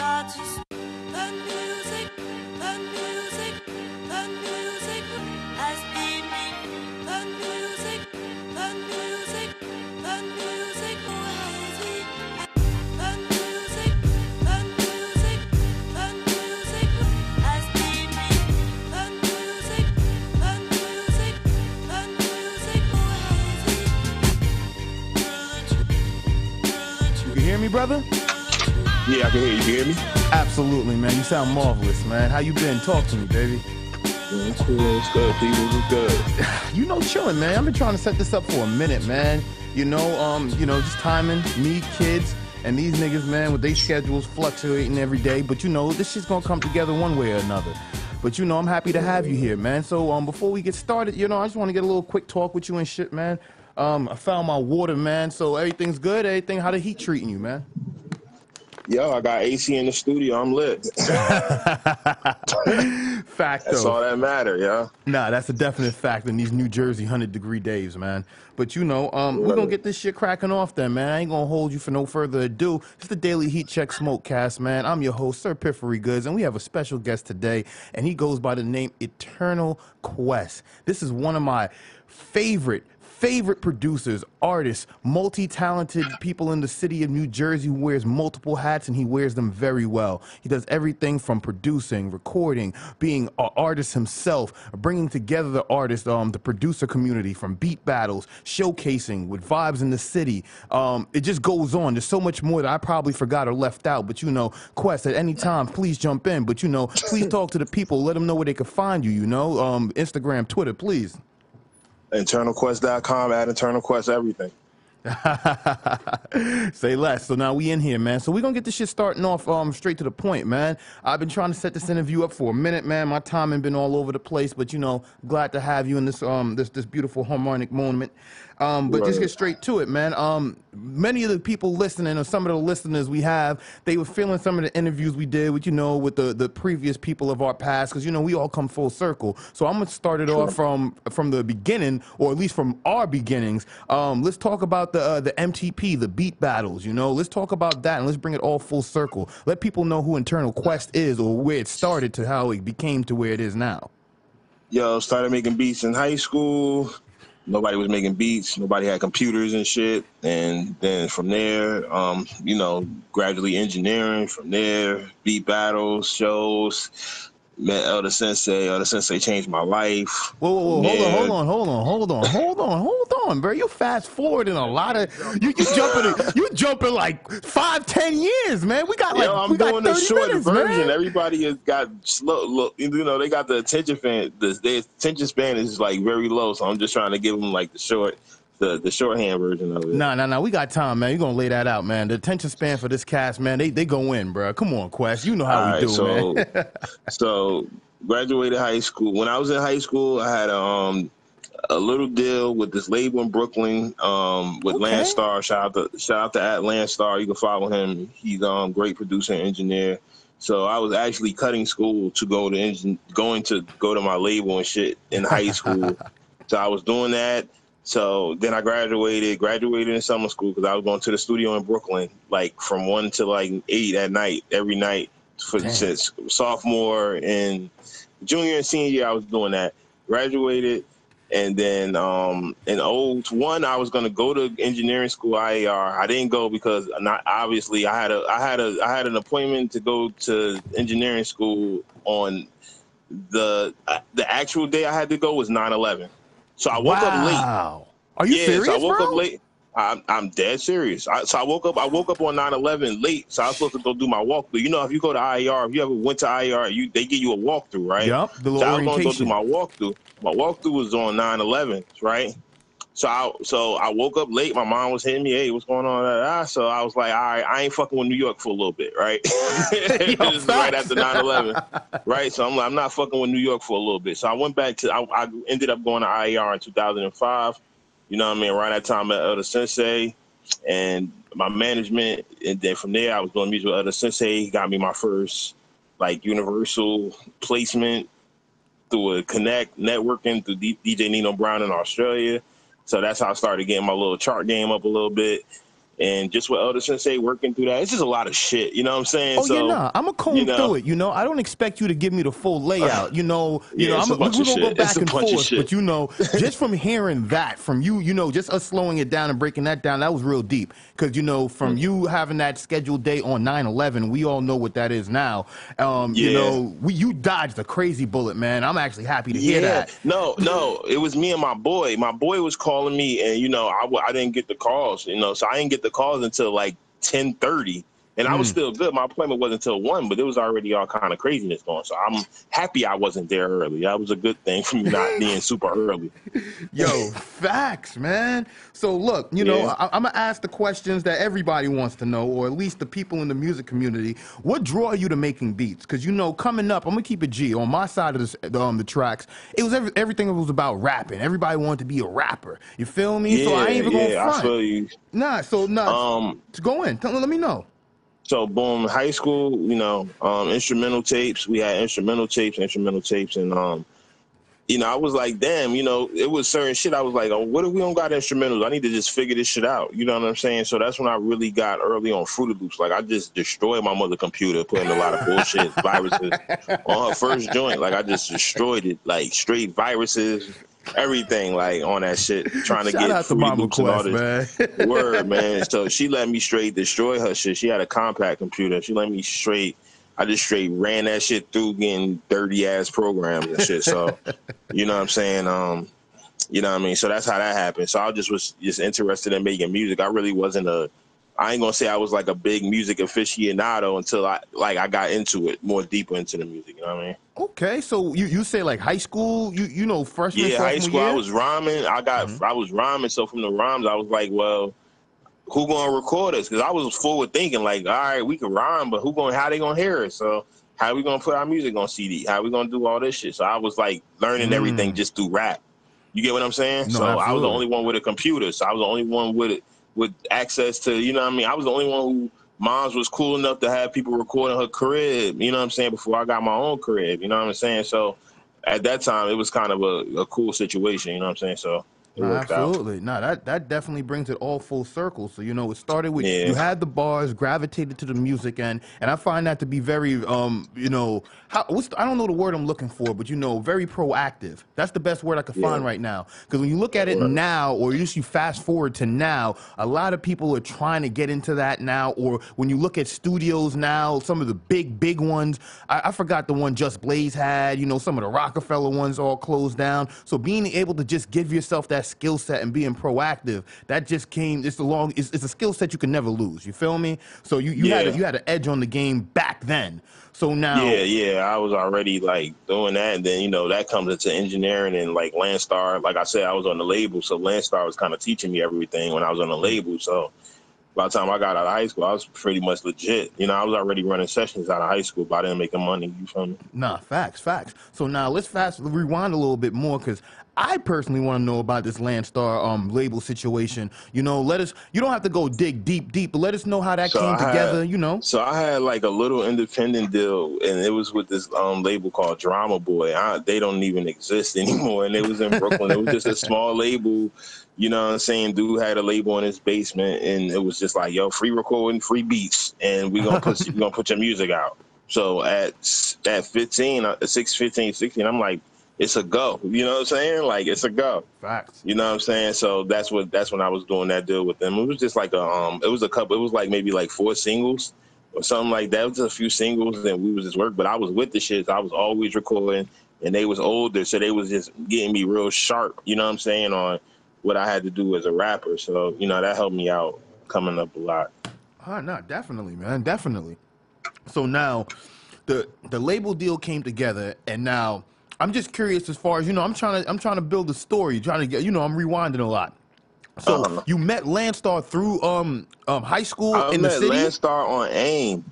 start to Yeah, I can hear you. You hear me? Absolutely, man. You sound marvelous, man. How you been? Talk to me, baby. Yeah, it's cool. It's good. People, it's good. You know, chilling, man. I've been trying to set this up for a minute, man. You know, um, you know, just timing, me, kids, and these niggas, man, with their schedules fluctuating every day. But you know, this shit's gonna come together one way or another. But you know, I'm happy to have you here, man. So um, before we get started, you know, I just want to get a little quick talk with you and shit, man. Um, I found my water, man. So everything's good. Everything, how the heat treating you, man? Yo, I got AC in the studio. I'm lit. Fact That's all that matter, yeah. Nah, that's a definite fact in these New Jersey 100 degree days, man. But you know, um, we're gonna get this shit cracking off then, man. I ain't gonna hold you for no further ado. It's the Daily Heat Check Smokecast, man. I'm your host, Sir Piffery Goods, and we have a special guest today, and he goes by the name Eternal Quest. This is one of my favorite favorite producers, artists, multi-talented people in the city of New Jersey who wears multiple hats and he wears them very well. He does everything from producing, recording, being an artist himself, bringing together the artist, um, the producer community from beat battles, showcasing with vibes in the city. Um, it just goes on. There's so much more that I probably forgot or left out. But you know, Quest, at any time, please jump in. But you know, please talk to the people. Let them know where they can find you. You know, um, Instagram, Twitter, please. InternalQuest.com, add internalquest, everything. Say less. So now we in here, man. So we're gonna get this shit starting off um straight to the point, man. I've been trying to set this interview up for a minute, man. My timing been all over the place, but you know, glad to have you in this um this this beautiful harmonic moment. Um, but just get straight to it, man. Um, many of the people listening, or some of the listeners we have, they were feeling some of the interviews we did with you know with the the previous people of our past, because you know we all come full circle. So I'm gonna start it off from from the beginning, or at least from our beginnings. Um, let's talk about the uh, the MTP, the beat battles. You know, let's talk about that and let's bring it all full circle. Let people know who Internal Quest is, or where it started to how it became to where it is now. Yo, started making beats in high school. Nobody was making beats. Nobody had computers and shit. And then from there, um, you know, gradually engineering. From there, beat battles, shows. Met Elder Sensei. Elder Sensei changed my life. Whoa, whoa, whoa, hold on, hold on, hold on, hold on, hold on, hold on, bro. You fast forwarding a lot of you. You jumping, you jumping like five, ten years, man. We got like Yo, I'm we got doing the 30 short minutes, version. man. Everybody has got slow. Look, you know, they got the attention span. The their attention span is like very low. So I'm just trying to give them like the short, the the shorthand version of it. Nah, nah, nah. We got time, man. You're gonna lay that out, man. The attention span for this cast, man. They they go in, bro. Come on, Quest. You know how we Alright, do, so man. so graduated high school. When I was in high school, I had um a little deal with this label in Brooklyn um with Okay. Landstar. Shout out to shout out to at Landstar. You can follow him. He's um great producer and engineer. So I was actually cutting school to go to engine going to go to my label and shit in high school. so I was doing that. So then I graduated, graduated in summer school because I was going to the studio in Brooklyn, like from one to like eight at night, every night for Damn. since sophomore and junior and senior year. I was doing that. Graduated, and then um, in old one, I was gonna go to engineering school IAR. I didn't go because not obviously I had a I had a I had an appointment to go to engineering school on the the actual day I had to go was 9-11. So I woke up late. Wow. Are you yeah, serious, so I woke bro? up late. I'm, I'm dead serious. I, so I woke up. I woke up on 9/11 late. So I was supposed to go do my walkthrough. You know, if you go to IER, if you ever went to IER, you they give you a walkthrough, right? Yep. the So I was going to go do my walkthrough. My walkthrough was on 9/11, right? So I so I woke up late. My mom was hitting me, "Hey, what's going on?" So I was like, "All right, I ain't fucking with New York for a little bit, right?" Is right after 9/11, right? So I'm like, I'm not fucking with New York for a little bit. So I went back to. I, I ended up going to IER in 2005. You know what I mean? Right at the time at Elder Sensei and my management, and then from there I was doing music with Elder Sensei. He got me my first like universal placement through a connect networking through D- DJ Nino Brown in Australia. So that's how I started getting my little chart game up a little bit. And just what Elder Sensei working through that. It's just a lot of shit. You know what I'm saying? Oh so, yeah, nah. I'm gonna comb you know- through it. You know, I don't expect you to give me the full layout. You know, you Yeah, know, I'm a bunch we're gonna go back It's and forth. But you know, just from hearing that from you, you know, just us slowing it down and breaking that down, that was real deep. Because you know, from Mm. you having that scheduled date on 9/11, we all know what that is now. Um, You know, we you dodged a crazy bullet, man. I'm actually happy to hear Yeah, that. no, no, it was me and my boy. My boy was calling me, and you know, I, I didn't get the calls, you know, so I didn't get the calls until like ten thirty, and I was Mm. still good. My appointment wasn't until one, but it was already all kind of craziness going. So I'm happy I wasn't there early. That was a good thing for me not being super early. Yo, facts, man. So look, you know, Yeah. I, I'm gonna ask the questions that everybody wants to know, or at least the people in the music community. What draw you to making beats? Because you know, coming up, I'm gonna keep it G. On my side of this, um, the tracks, it was every, everything was about rapping. Everybody wanted to be a rapper. You feel me? Yeah, so I ain't even yeah, gonna I front. feel you. Nah, so nah. Um, go in. Tell, let me know. So boom, high school, you know, um, instrumental tapes. We had instrumental tapes, instrumental tapes, and um, you know, I was like, damn, you know, it was certain shit. I was like, oh, what if we don't got instrumentals? I need to just figure this shit out. You know what I'm saying? So that's when I really got early on Fruity Loops. Like I just destroyed my mother computer, putting a lot of bullshit viruses on her first joint. Like I just destroyed it, like straight viruses, everything, like on that shit, trying to Shout get out to Mama Quest, this. man. Word, man. So she let me straight destroy her shit. She had a Compaq computer. She let me straight. I just straight ran that shit through getting dirty ass programs and shit. So, you know what I'm saying? Um, you know what I mean? So that's how that happened. So I just was just interested in making music. I really wasn't a. I ain't gonna say I was like a big music aficionado until I like I got into it more deeper into the music. You know what I mean? okay, so you, you say like high school? You you know freshman Yeah, high school. year? I was rhyming. I got Mhm. I was rhyming. So from the rhymes, I was like, well, who gonna record us? Because I was forward thinking, like, all right, we can rhyme, but who gonna how they gonna hear it? So how we gonna put our music on CD? How we gonna do all this shit? So I was like learning Mm. everything just through rap. You get what I'm saying? No, so I was the only one with a computer. So I was the only one with it with access to you know what I mean. I was the only one who. Mom's was cool enough to have people recording her crib, you know what I'm saying, before I got my own crib, you know what I'm saying? So at that time it was kind of a, a cool situation, you know what I'm saying? So it No, worked out. absolutely. No, that that definitely brings it all full circle. So you know, it started with Yeah. you had the bars, gravitated to the music end, and I find that to be very, um, you know, how what's I don't know the word I'm looking for, but you know, very proactive. That's the best word I could find right now. Because when you look at it Right. now, or you you fast forward to now, a lot of people are trying to get into that now. Or when you look at studios now, some of the big big ones, I, I forgot the one Just Blaze had. You know, some of the Rockefeller ones all closed down. So being able to just give yourself that skill set and being proactive, that just came. It's a long. It's, it's a skill set you can never lose. You feel me? So you, you had a, you had an edge on the game back then. So now, Yeah, yeah, I was already like doing that, and then you know that comes into engineering and like Landstar. Like I said, I was on the label, so Landstar was kind of teaching me everything when I was on the mm-hmm. label. So by the time I got out of high school, I was pretty much legit. You know, I was already running sessions out of high school, but I didn't make the money. You feel me? Nah, facts, facts. So now let's fast rewind a little bit more because I personally want to know about this Landstar um label situation. You know, let us. You don't have to go dig deep, deep, but let us know how that So came had- together. You know. So I had like a little independent deal, and it was with this um label called Drama Boy. I, they don't even exist anymore, and it was in Brooklyn. it was just a small label. You know what I'm saying? Dude had a label in his basement, and it was just like, yo, free recording, free beats, and we gonna put we gonna put your music out. So at at 15, uh, 6, 15, 16, I'm like, it's a go. You know what I'm saying? Like it's a go. Facts. You know what I'm saying? So that's what that's when I was doing that deal with them. It was just like a um it was a couple it was like maybe like four singles or something like that. It was a few singles and we was just work, but I was with the shit. I was always recording and they was older, so they was just getting me real sharp, you know what I'm saying, on what I had to do as a rapper. So, you know, that helped me out coming up a lot. Ah, no, definitely, man, definitely. So now, the the label deal came together, and now I'm just curious as far as you know. I'm trying to I'm trying to build a story, trying to get you know. I'm rewinding a lot. So Uh-huh. you met Landstar through um um high school I in the city met city. Landstar on AIM.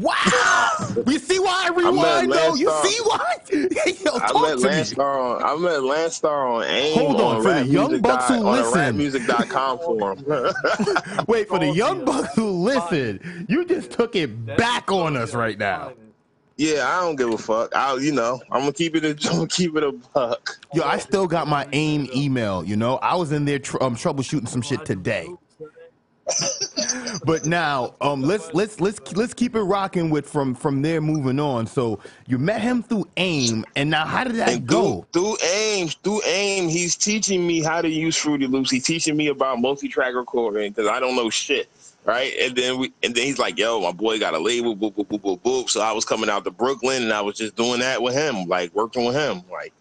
Wow! you see why I met rewind though? You see why? Yo, I talk met to me. Landstar on I met Landstar on AIM Hold on, on, for the young rapmusic bucks who on a listen. rapmusic.com forum. Wait for the young bucks who listen. You just took it back on us right now. Yeah, I don't give a fuck. I, you know, I'm gonna keep it. A, I'm gonna keep it a buck. Yo, I still got my AIM email. You know, I was in there tr- um, troubleshooting some shit today. but now, um, let's let's let's let's keep it rocking with from from there moving on. So you met him through AIM, and now how did that And go? through, through AIM, through AIM, he's teaching me how to use Fruity Loops. He's teaching me about multi-track recording because I don't know shit, right? And then we, and then he's like, "Yo, my boy got a label, boop boop boop boop boop." So I was coming out to Brooklyn, and I was just doing that with him, like working with him, like.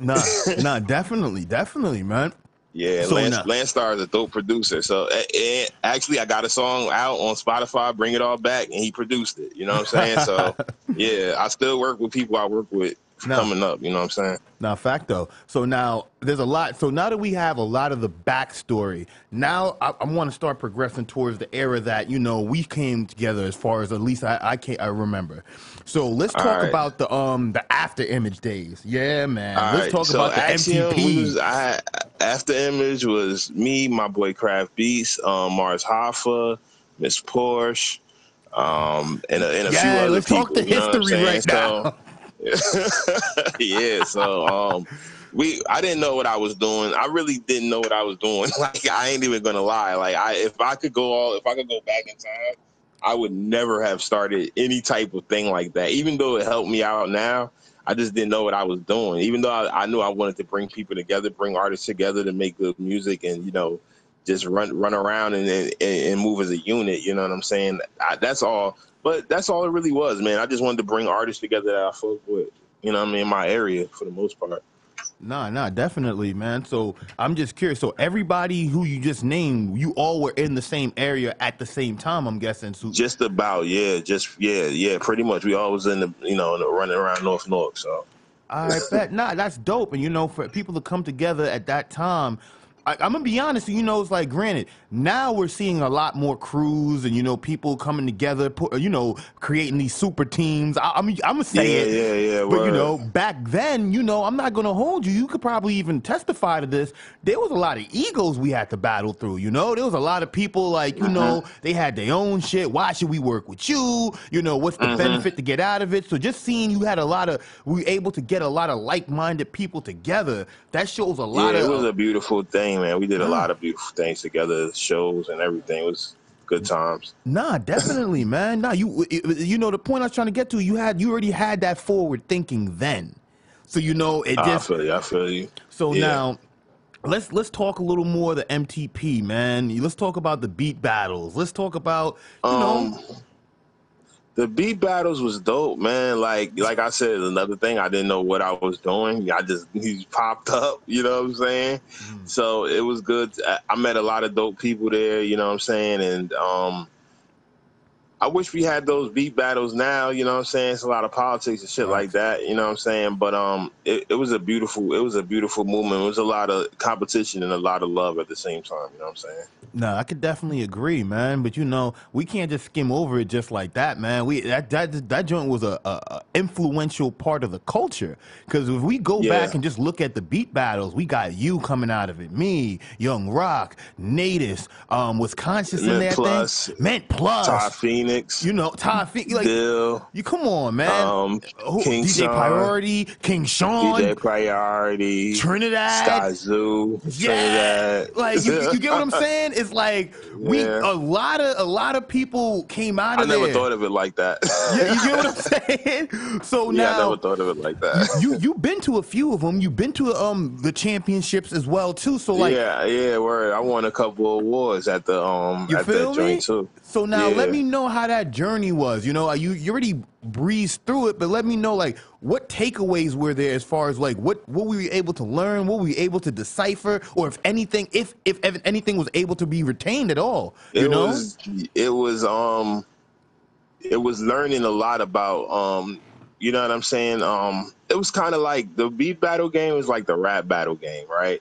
Nah, nah, definitely, definitely, man. Yeah, So Lance, now- Landstar is a dope producer. So eh, eh, actually, I got a song out on Spotify, "Bring It All Back," and he produced it. You know what I'm saying? So yeah, I still work with people I work with No. coming up. You know what I'm saying? Now, fact though. So now there's a lot. So now that we have a lot of the backstory, now I, I want to start progressing towards the era that you know we came together. As far as at least I I can't I remember. So let's talk right. about the um the after image days. Yeah, man. All let's right, talk so about the MTP. was- I, after Image was me, my boy Craft Beast, um, Mars Hoffa, Miss Porsche, um, and a, and a few yeah, other let's people. talk the you know what I'm history right now. yeah, so um we I didn't know what I was doing. I really didn't know what I was doing. Like I ain't even gonna lie. Like I if I could go all if I could go back in time, I would never have started any type of thing like that. Even though it helped me out now, I just didn't know what I was doing. Even though I, I knew I wanted to bring people together, bring artists together to make good music and, you know, just run run around and and, and move as a unit. You know what I'm saying? I, that's all. But that's all it really was, man. I just wanted to bring artists together that I fuck with. You know what I mean? In my area for the most part. Nah, nah, definitely, man. So I'm just curious. So everybody who you just named, you all were in the same area at the same time. I'm guessing. So Just about, yeah. Just yeah, yeah. Pretty much. We always in the you know in the, running around North North. So I bet. Nah, that's dope. And you know, for people to come together at that time, I, I'm gonna be honest. You know, it's like granted. Now we're seeing a lot more crews and you know people coming together, put, you know, creating these super teams. I, I'm I'm gonna say yeah, it. yeah, yeah. Yeah. But you know, back then, you know, I'm not gonna hold you. You could probably even testify to this. There was a lot of egos we had to battle through. You know, there was a lot of people like, you know, mm-hmm. they had their own shit. Why should we work with you? You know, what's the mm-hmm. benefit to get out of it? So just seeing you had a lot of, we were able to get a lot of like-minded people together. That shows a yeah, lot it was a beautiful thing, man. We did a lot of beautiful things together, shows and everything. It was good times. Nah, definitely, man. Nah, you you know the point I was trying to get to. You had you already had that forward thinking then, so you know it I feel you. I feel you. So Yeah. now, let's let's talk a little more of the MTP, man. Let's talk about the beat battles. Let's talk about you Um, know. The beat battles was dope, man. Like like I said, another thing I didn't know what I was doing. I just he popped up, you know what I'm saying? Mm-hmm. So it was good. I- I met a lot of dope people there, you know what I'm saying? And um I wish we had those beat battles now, you know what I'm saying? It's a lot of politics and shit like that, you know what I'm saying? But um it, it was a beautiful it was a beautiful movement. It was a lot of competition and a lot of love at the same time, you know what I'm saying? No, I could definitely agree, man. But you know, we can't just skim over it just like that, man. We that that that joint was a, a, influential part of the culture. Because if we go Yeah. back and just look at the beat battles, we got you coming out of it, me, Young Rock, Natus, um, was conscious in that. Plus, Mint Plus, Todd Phoenix, you know, Todd, Fe- like you. Come on, man. um, Who- King DJ Sean, Priority, King Sean, DJ Priority, Trinidad. Skyzoo, Yeah, Trinidad. like you, you get what I'm saying? It's like we Yeah. a lot of a lot of people came out of I never there. thought of it like that. yeah, you get what I'm saying? So yeah, I never thought of it like that. you you've been to a few of them. You've been to um the championships as well too. So like yeah, yeah, word. I won a couple awards at the um you at that me? joint too. So now let me know how that journey was. You know, you you already breezed through it, but let me know like what takeaways were there as far as like what what were we able to learn, what were we able to decipher, or if anything, if if, if anything was able to be retained at all. You it know? was it was um it was learning a lot about um you know what I'm saying? Um it was kind of like the beat battle game was like the rap battle game, right?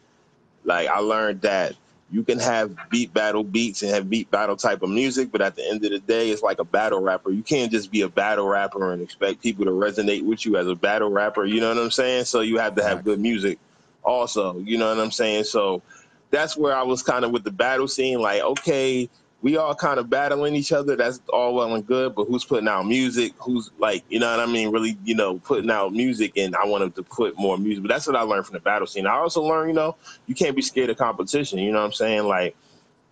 Like I learned that you can have beat battle beats and have beat battle type of music, but at the end of the day, it's like a battle rapper. You can't just be a battle rapper and expect people to resonate with you as a battle rapper. You know what I'm saying? So you have to have good music also. You know what I'm saying? So that's where I was kind of with the battle scene. Like, okay, we all kind of battling each other. That's all well and good, but who's putting out music? Who's like, you know what I mean? Really, you know, putting out music, and I wanted to put more music. But that's what I learned from the battle scene. I also learned, you know, you can't be scared of competition. You know what I'm saying? Like,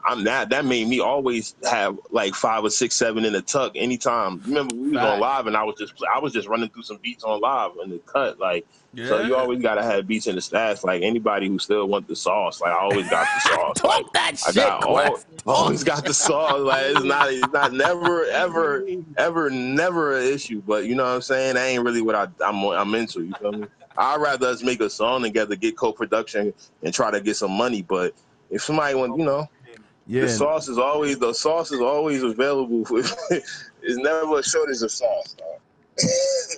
I'm that. That made me always have like five or six, seven in the tuck anytime. Remember we was on live and I was just I was just running through some beats on live in the cut. Like yeah. so you always gotta have beats in the stash. Like anybody who still want the sauce, like I always got the sauce. Like Talk that I shit, got all, always got the sauce. Like it's not it's not never ever ever never an issue. But you know what I'm saying? That ain't really what I I'm I'm into. You feel me? I'd rather us make a song together, get co-production, and try to get some money. But if somebody want, you know, Yeah. the sauce is always the sauce is always available. it's never a shortage of sauce.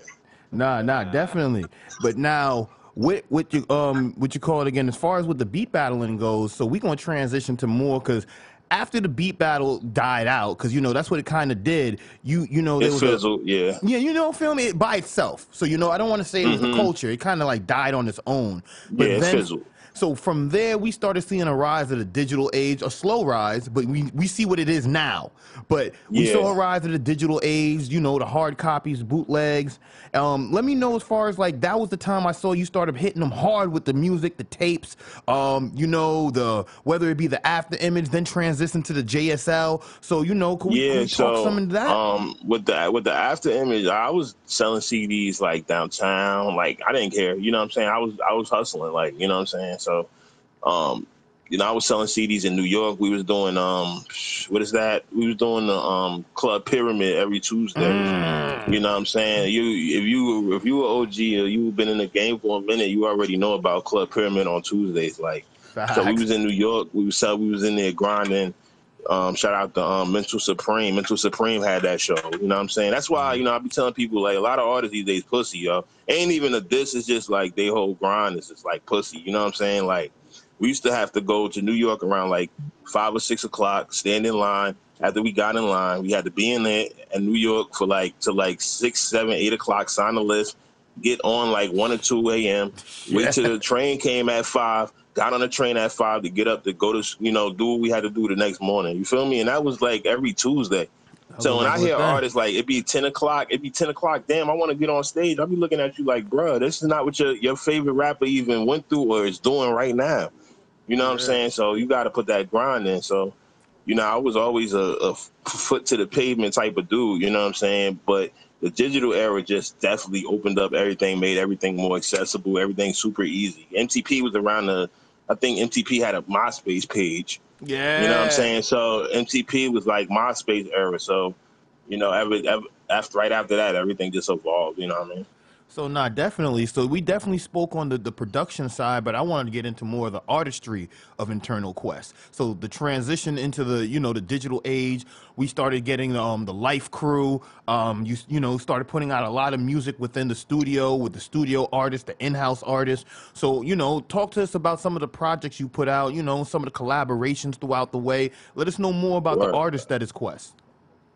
Nah, nah, definitely. But now, what what you um what you call it again? As far as with the beat battling goes, so we gonna transition to more because after the beat battle died out, because you know that's what it kind of did. You you know there It was a, fizzled, yeah. yeah, you know, film it by itself. So you know, I don't want to say it was the Mhm. culture. It kind of like died on its own. But Yeah, it then, fizzled. so from there, we started seeing a rise of the digital age, a slow rise, but we we see what it is now. But we Yeah. saw a rise of the digital age. You know, the hard copies, bootlegs. Um, let me know as far as like that was the time I saw you started hitting them hard with the music, the tapes. Um, you know, the whether it be the after image, then transition to the JSL. So you know, can we, can Yeah, we talk so some into that? um, with the with the after image, I was selling CDs like downtown. Like I didn't care, you know what I'm saying. I was I was hustling, like you know what I'm saying. So, um, you know, I was selling CDs in New York. We was doing um, what is that? We was doing the um Club Pyramid every Tuesday. Mm. You know what I'm saying? You if you if you were OG or you've been in the game for a minute, you already know about Club Pyramid on Tuesdays. Like so we was in New York. We was we was in there grinding. Um, shout out to um, Mental Supreme. Mental Supreme had that show. You know what I'm saying? That's why you know I be telling people like a lot of artists these days pussy yo. Ain't even a diss. It's just like they whole grind is just like pussy. You know what I'm saying? Like we used to have to go to New York around like five or six o'clock, stand in line. After we got in line, we had to be in there in New York for like to like six, seven, eight o'clock. Sign the list, get on like one or two a.m. Wait till the train came at five. Got on the train at five to get up to go to you know do what we had to do the next morning. You feel me? And that was like every Tuesday. So when I hear artists like it be ten o'clock, it be ten o'clock. Damn, I want to get on stage. I'll be looking at you like, bruh, this is not what your your favorite rapper even went through or is doing right now. You know what I'm saying? So you got to put that grind in. So, you know, I was always a foot to the pavement type of dude. You know what I'm saying? But the digital era just definitely opened up everything, made everything more accessible, everything super easy. MTP was around the, I think MTP had a MySpace page. yeah, You know what I'm saying? So MTP was like MySpace era. So, you know, every, every after right after that, everything just evolved. You know what I mean? So nah, definitely. So we definitely spoke on the, the production side, but I wanted to get into more of the artistry of Internal Quest. So the transition into the you know the digital age, we started getting um the Life Crew. Um, you you know started putting out a lot of music within the studio with the studio artists, the in-house artists. So you know, talk to us about some of the projects you put out. You know, some of the collaborations throughout the way. Let us know more about the Word. artist that is Quest.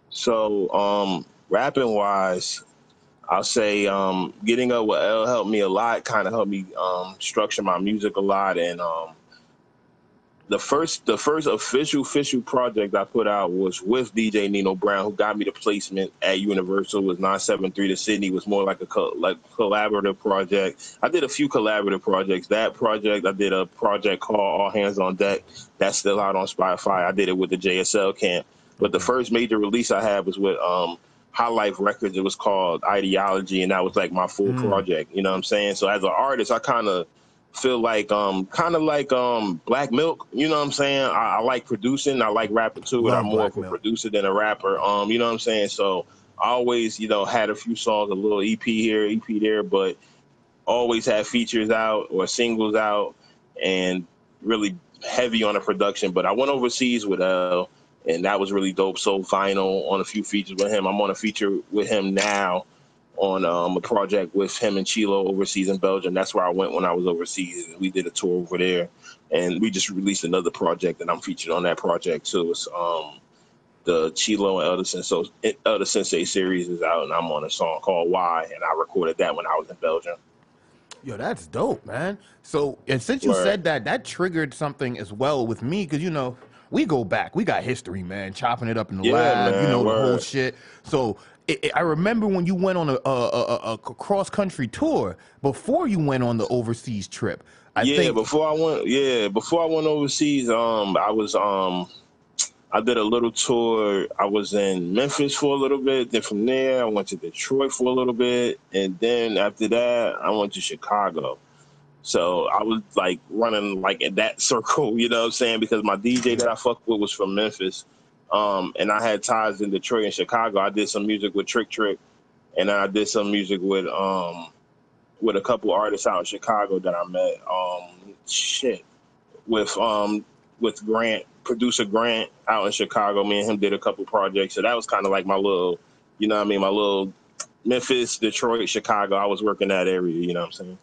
So, um, rapping wise, I'll say um, getting up with L helped me a lot. Kind of helped me um, structure my music a lot. And um, the first, the first official, official project I put out was with DJ Nino Brown, who got me the placement at Universal. Was 973 to Sydney. Was more like a co- like collaborative project. I did a few collaborative projects. That project, I did a project called All Hands on Deck. That's still out on Spotify. I did it with the JSL camp. But the first major release I had was with um, High Life Records. It was called Ideology, and that was like my full Mm. project. You know what I'm saying? So as an artist, I kind of feel like um kind of like um Black Milk. You know what I'm saying? I, I like producing. I like rapping too, but I'm more Black of a Milk. producer than a rapper. Um, you know what I'm saying? So I always, you know, had a few songs, a little EP here, EP there, but always had features out or singles out and really heavy on the production. But I went overseas with L and that was really dope. So vinyl on a few features with him. I'm on a feature with him now on um, a project with him and Chilo overseas in Belgium. That's where I went when I was overseas. We did a tour over there, and we just released another project, and I'm featured on that project too. It's um, the Chilo and Elder Sensei, Elder Sensei series is out, and I'm on a song called Why, and I recorded that when I was in Belgium. Yo, that's dope, man. So, and since you Word. said that, that triggered something as well with me, because you know we go back, we got history, man, chopping it up in the Yeah, lab, you man, know the whole shit. So, it, it- I remember when you went on a, a, a, a cross country tour before you went on the overseas trip. I yeah, think before I went, yeah, before I went overseas, um, I was um, I did a little tour. I was in Memphis for a little bit. Then from there, I went to Detroit for a little bit, and then after that, I went to Chicago. So I was like running like in that circle, you know what I'm saying? Because my DJ that I fucked with was from Memphis. Um, and I had ties in Detroit and Chicago. I did some music with Trick Trick, and I did some music with um with a couple artists out in Chicago that I met. Um, shit, with um with Grant, producer Grant out in Chicago. Me and him did a couple projects, so that was kind of like my little, you know, what I mean, my little Memphis, Detroit, Chicago. I was working that area. You know what I'm saying?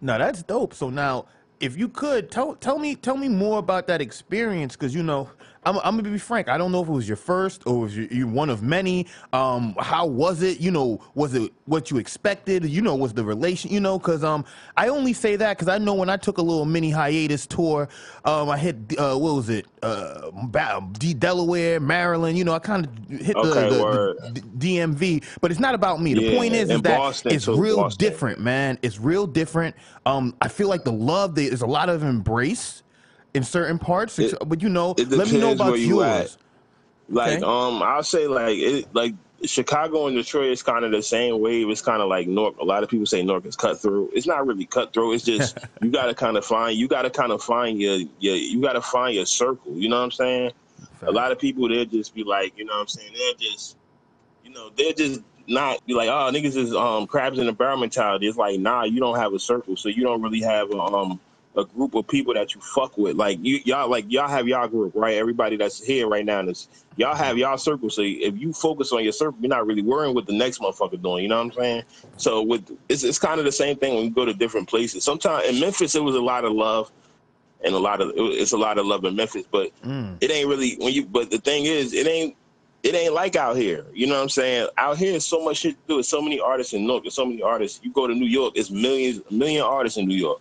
No, that's dope. So now, if you could tell tell me tell me more about that experience, because you know, I'm, I'm gonna be frank. I don't know if it was your first or was you, you one of many. Um, how was it? You know, was it what you expected? You know, was the relation? You know, because um, I only say that because I know when I took a little mini hiatus tour, um, I hit uh, what was it? Uh, D- Delaware, Maryland. You know, I kind of hit Okay, the, the, the DMV, but it's not about me. The Yeah, point is, is that Boston, it's real Boston. different, man. It's real different. Um, I feel like the love there's a lot of embrace in certain parts, It- but you know, let me know about you at. Like, Okay. um, I'll say like it, like Chicago and Detroit is kind of the same wave. It's kind of like North. A lot of people say North is cutthroat. It's not really cutthroat. It's just you got to kind of find. You got to kind of find your your. You got to find your circle. You know what I'm saying? A lot of people they'll just be like, you know what I'm saying? They'll just, you know, they're just not be like, oh, niggas is um crabs in the barrel mentality. It's like, nah, you don't have a circle, so you don't really have a, um a group of people that you fuck with. Like you y'all like y'all have y'all group, right? Everybody that's here right now is y'all have y'all circle. So if you focus on your circle, you're not really worrying what the next motherfucker doing. You know what I'm saying? So with it's it's kind of the same thing when you go to different places. Sometimes in Memphis it was a lot of love and a lot of it's a lot of love in Memphis, but Mm. it ain't really when you but the thing is it ain't it ain't like out here you know what i'm saying out here is so much shit to do it's so many artists in new york there's so many artists you go to new york it's millions a million artists in new york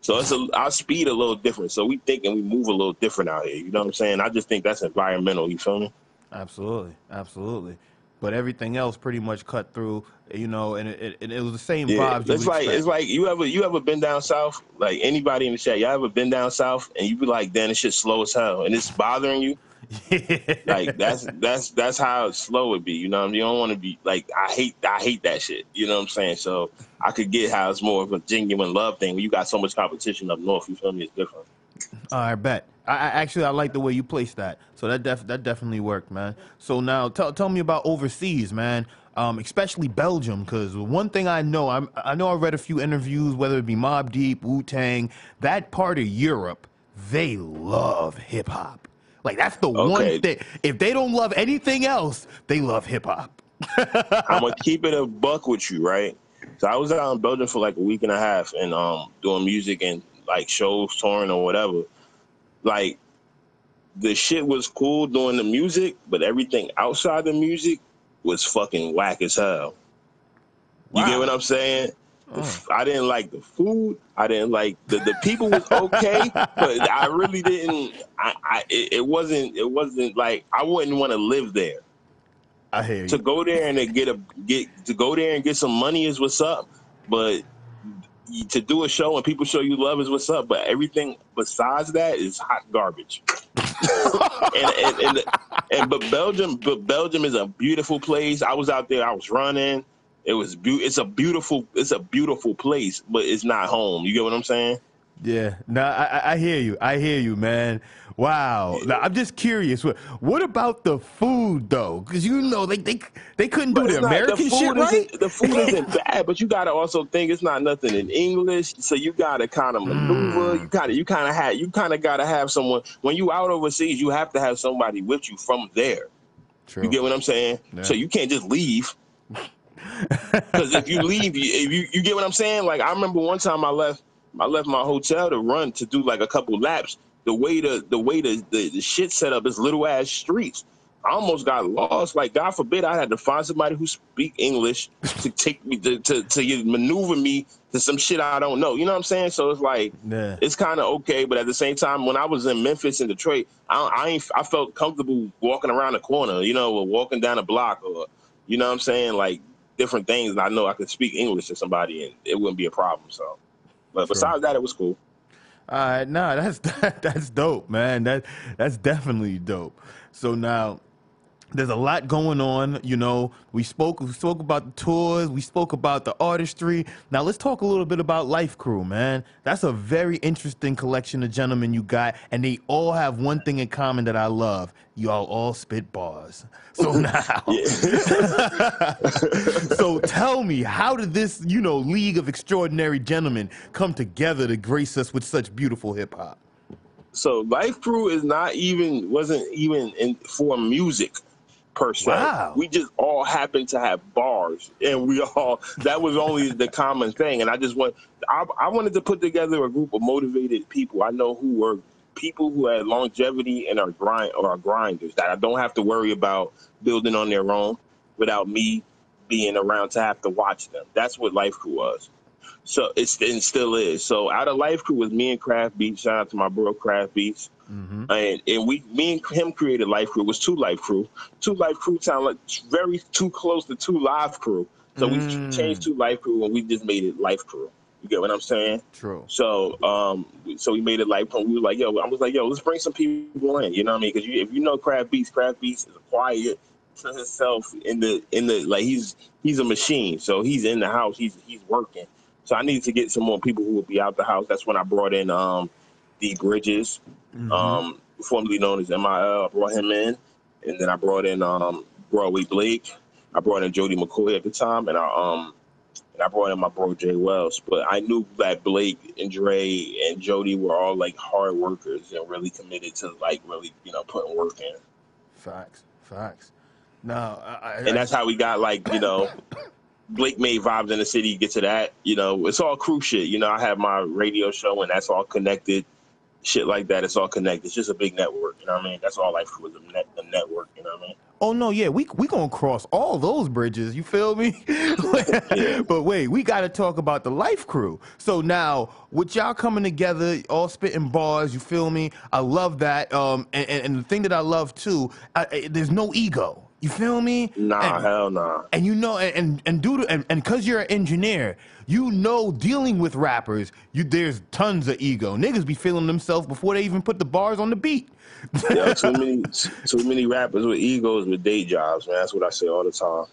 so it's a our speed a little different. So we think and we move a little different out here. You know what i'm saying? I just think that's environmental you feel me? Absolutely, absolutely. But everything else pretty much cut through, you know, and it, it, it was the same yeah. vibes. it's like expect. it's like you ever you ever been down south? Like anybody in the chat y'all ever been down south and you be like damn this shit slow as hell and it's bothering you like that's that's that's how slow it be. You know, what I mean? you don't want to be like I hate I hate that shit. You know what I'm saying? So I could get how it's more of a genuine love thing. When you got so much competition up north, you feel me? It's different. I bet. I, I actually I like the way you placed that. So that def, that definitely worked, man. So now tell tell me about overseas, man. Um, especially Belgium, because one thing I know, I'm, I know I read a few interviews, whether it be Mobb Deep, Wu Tang, that part of Europe, they love hip hop. Like that's the Okay. one thing. If they don't love anything else, they love hip hop. I'm gonna keep it a buck with you, right? So I was out in Belgium for like a week and a half and um doing music and like shows, touring or whatever. Like the shit was cool doing the music, but everything outside the music was fucking whack as hell. You get what I'm saying? Oh. I didn't like the food. I didn't like the the people was okay, but I really didn't. I, I it, it wasn't it wasn't like I wouldn't want to live there. I hear you. To go there and to get a get to go there and get some money is what's up, but to do a show and people show you love is what's up. But everything besides that is hot garbage. and and, and, and but Belgium, but Belgium is a beautiful place. I was out there. I was running. It was beau- It's a beautiful. It's a beautiful place, but it's not home. You get what I'm saying? Yeah, no, I, I- I hear you. I hear you, man. Wow. Now, I'm just curious. What, what about the food, though? Because you know they they they couldn't do the not- American food shit, right? The food isn't bad, but you gotta also think it's not nothing in English, so you gotta kind of maneuver. Mm. You kind of you kind of have you kind of gotta have someone when you out overseas. You have to have somebody with you from there. True. You get what I'm saying? Yeah. So you can't just leave. Because if you leave, you, if you you get what I'm saying. Like I remember one time I left I left my hotel to run to do like a couple laps. The way the the way the, the, the shit set up is little ass streets. I almost got lost. Like God forbid I had to find somebody who speak English to take me to, to to maneuver me to some shit I don't know. You know what I'm saying? So it's like yeah. it's kind of okay, but at the same time, when I was in Memphis and Detroit, I, I ain't I felt comfortable walking around the corner, you know, or walking down a block, or you know what I'm saying, like different things. And I know I could speak English to somebody, and it wouldn't be a problem. So, but Sure. besides that, it was cool. All right, nah, that's that, that's dope, man. That that's definitely dope. So now there's a lot going on. You know, we spoke we spoke about the tours, we spoke about the artistry. Now let's talk a little bit about Life Crew, man. That's a very interesting collection of gentlemen you got, and they all have one thing in common that I love. Y'all all spit bars. So now, so tell me, how did this, you know, League of Extraordinary Gentlemen come together to grace us with such beautiful hip hop? So Life Crew is not even wasn't even in for music per se. Wow. We just all happened to have bars, and we all that was only the common thing. And I just want I, I wanted to put together a group of motivated people I know who were people who had longevity and are grind or are grinders that I don't have to worry about building on their own without me being around to have to watch them. That's what Life Crew was. So it's and still is. So out of Life Crew was me and Craft Beats. Shout out to my bro Craft Beats. Mm-hmm. And and we me and him created Life Crew. It was two Life Crew. Two Life Crew sound like very too close to two Live Crew. So we Mm. changed two Life Crew and we just made it Life Crew. You get what I'm saying? True. So, um, so we made it like we were like, yo, I was like, yo, let's bring some people in. You know what I mean? Because you, if you know Craft Beats, Craft Beats is quiet to himself in the in the like he's he's a machine. So he's in the house. He's he's working. So I needed to get some more people who would be out the house. That's when I brought in um the Bridges, Mhm. um, formerly known as MIL. I brought him in, and then I brought in um Broadway Blake. I brought in Jody McCoy at the time, and I um and I brought in my bro Jay Wells. But I knew that Blake and Dre and Jody were all like hard workers and really committed to like really you know putting work in. Facts. Facts. No, I, I, And that's how we got like you know. Blake made vibes in the city. Get to that, you know. It's all crew shit. You know, I have my radio show, and that's all connected. Shit like that. It's all connected. It's just a big network. You know what I mean? That's all life was a, net, a network. You know what I mean? Oh no, yeah, we we gonna cross all those bridges. You feel me? But wait, we got to talk about the Life Crew. So now, with y'all coming together, all spitting bars. You feel me? I love that. Um, and, and, and the thing that I love too, I, I- there's no ego. You feel me? Nah, And- hell nah. and you know and and, due to and, and cause you're an engineer you know dealing with rappers you there's tons of ego niggas be feeling themselves before they even put the bars on the beat Yo, too many, too many rappers with egos with day jobs, man. That's what I say all the time.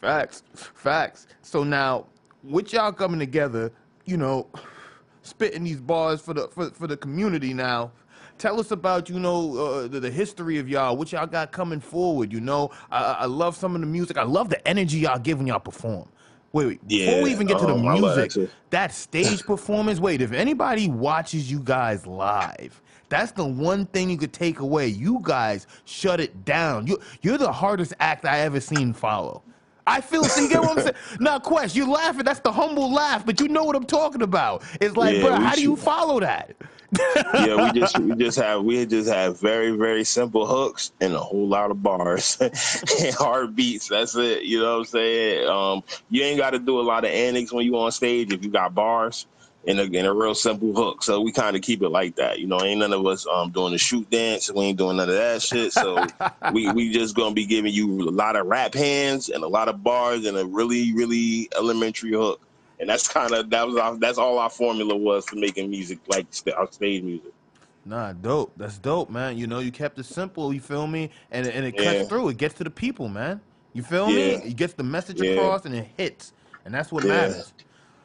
facts facts so now with y'all coming together you know spitting these bars for the for, for the community now tell us about you know uh, the, the history of y'all what y'all got coming forward you know I, I love some of the music i love the energy y'all give when y'all perform wait wait before we even get to the um, music that stage performance wait if anybody watches you guys live that's the one thing you could take away you guys shut it down you, you're the hardest act i ever seen follow I feel, see, you get what I'm saying? Now, Quest, you laughing. That's the humble laugh, but you know what I'm talking about. It's like, Yeah, bro, how do you should- follow that? Yeah, we just we just have we just have very very simple hooks and a whole lot of bars and hard beats. That's it. You know what I'm saying? Um, you ain't got to do a lot of antics when you on stage if you got bars and a, and a real simple hook. So we kind of keep it like that. You know, ain't none of us um doing the shoot dance. We ain't doing none of that shit. So we we just gonna be giving you a lot of rap hands and a lot of bars and a really really elementary hook. And that's kind of that was our, that's all our formula was for making music like our stage music. Nah, dope. That's dope, man. You know, you kept it simple. You feel me? And and it cuts Yeah. through. It gets to the people, man. You feel Yeah. me? It gets the message Yeah. across, and it hits, and that's what matters.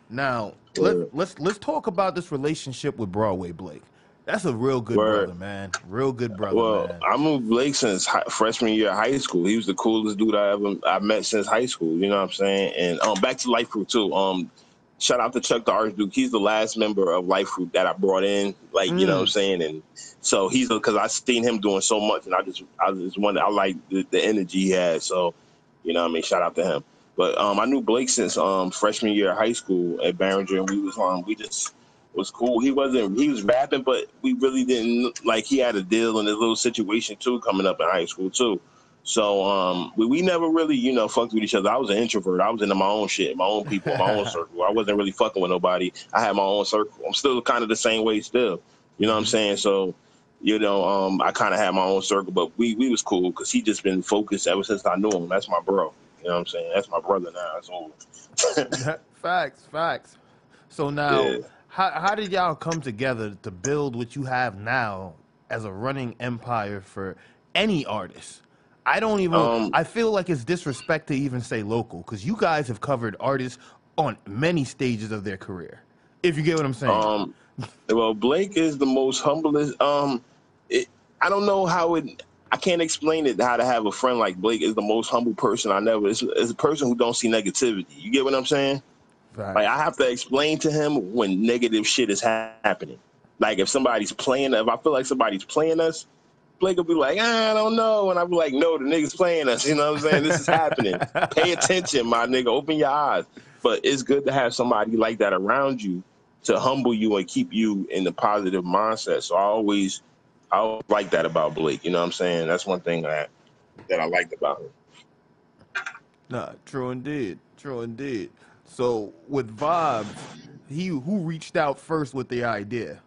Now, let, let's let's talk about this relationship with Broadway Blake. That's a real good Word. brother, man. Real good brother, Well, man. I moved Blake since hi- freshman year of high school. He was the coolest dude I ever I met since high school. You know what I'm saying? And um, back to Life Crew too. Um, shout out to Chuck the Archduke. He's the last member of Life Crew that I brought in. Like you know what I'm saying? And so he's because I seen him doing so much, and I just I just wanted I like the, the energy he had. So you know what I mean? Shout out to him. But um, I knew Blake since um, freshman year of high school at Barringer, and we was um, we just was cool. He wasn't he was rapping, but we really didn't like he had a deal in his little situation too coming up in high school too. So um, we, we never really you know fucked with each other. I was an introvert. I was into my own shit, my own people, my own circle. I wasn't really fucking with nobody. I had my own circle. I'm still kind of the same way still. You know what I'm saying? So you know um, I kind of had my own circle, but we we was cool because he just been focused ever since I knew him. That's my bro. You know what I'm saying? That's my brother now. That's all. facts, facts. So now, Yeah. how how did y'all come together to build what you have now as a running empire for any artist? I don't even. Um, I feel like it's disrespect to even say local because you guys have covered artists on many stages of their career. If you get what I'm saying. Um, well, Blake is the most humblest. Um, it, I don't know how it. I can't explain it how to have a friend like Blake is the most humble person I never. It's, it's a person who don't see negativity. You get what I'm saying? Facts. Like I have to explain to him when negative shit is ha- happening. Like if somebody's playing, if I feel like somebody's playing us, Blake will be like, "Ah, I don't know, and I'll be like, no, the nigga's playing us. You know what I'm saying? This is happening. Pay attention, my nigga. Open your eyes. But it's good to have somebody like that around you to humble you and keep you in the positive mindset. So I always, I always like that about Blake. You know what I'm saying? That's one thing that that I liked about him. Nah, true indeed. True indeed. So with vibes, he who reached out first with the idea.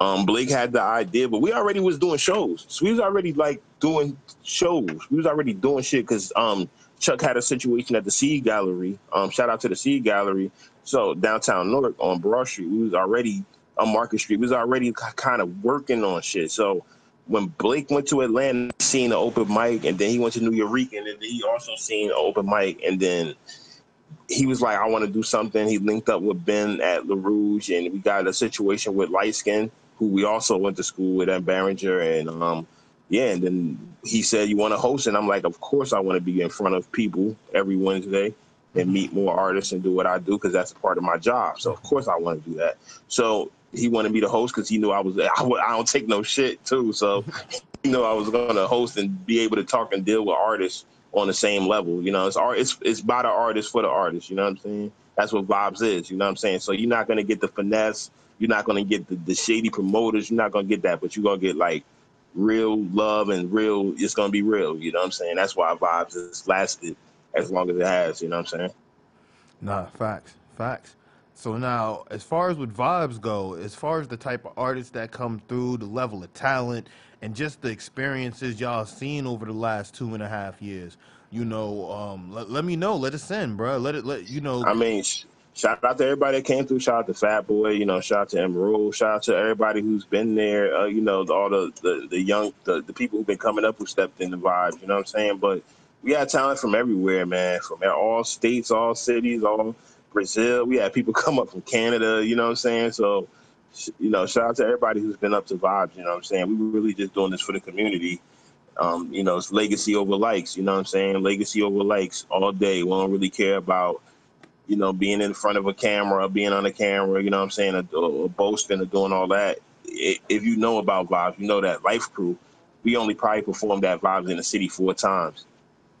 Um Blake had the idea, but we already was doing shows. So we was already like doing shows. We was already doing shit because um Chuck had a situation at the Seed Gallery. Um, shout out to the Seed Gallery. So downtown Newark on Broad Street, we was already on Market Street. We was already kind of working on shit. So when Blake went to Atlanta, seen an open mic, and then he went to New York, and then he also seen an open mic, and then he was like, I want to do something. He linked up with Ben at La Rouge, and we got a situation with Light Skin, who we also went to school with at Barringer. And um, yeah, and then he said, You want to host? And I'm like, Of course, I want to be in front of people every Wednesday and meet more artists and do what I do because that's a part of my job. So, of course, I want to do that. So, he wanted me to host because he knew I was, I, I don't take no shit too. So, he knew I was going to host and be able to talk and deal with artists on the same level. You know, it's art. It's it's by the artist for the artist. You know what I'm saying? That's what vibes is. You know what I'm saying? So you're not gonna get the finesse. You're not gonna get the, the shady promoters. You're not gonna get that. But you're gonna get like real love and real. It's gonna be real. You know what I'm saying? That's why vibes has lasted as long as it has. You know what I'm saying? Nah, facts, facts. So now, as far as with vibes go, as far as the type of artists that come through, the level of talent, and just the experiences y'all seen over the last two and a half years, you know, um, let, let me know. Let us in, bro. Let it, let you know. I mean, sh- shout out to everybody that came through. Shout out to Fat Boy. You know, shout out to Emerald. Shout out to everybody who's been there. Uh, you know, all the, the the young the, the people who've been coming up who stepped in the vibes. You know what I'm saying? But we got talent from everywhere, man. From all states, all cities, all Brazil. We had people come up from Canada. You know what I'm saying? So, you know, shout out to everybody who's been up to vibes. You know what I'm saying? We were really just doing this for the community. Um, you know, it's legacy over likes. You know what I'm saying? Legacy over likes all day. We don't really care about you know, being in front of a camera, being on a camera, you know what I'm saying, or, or boasting or doing all that. If you know about Vibes, you know that Life Crew, we only probably performed at Vibes in the city four times.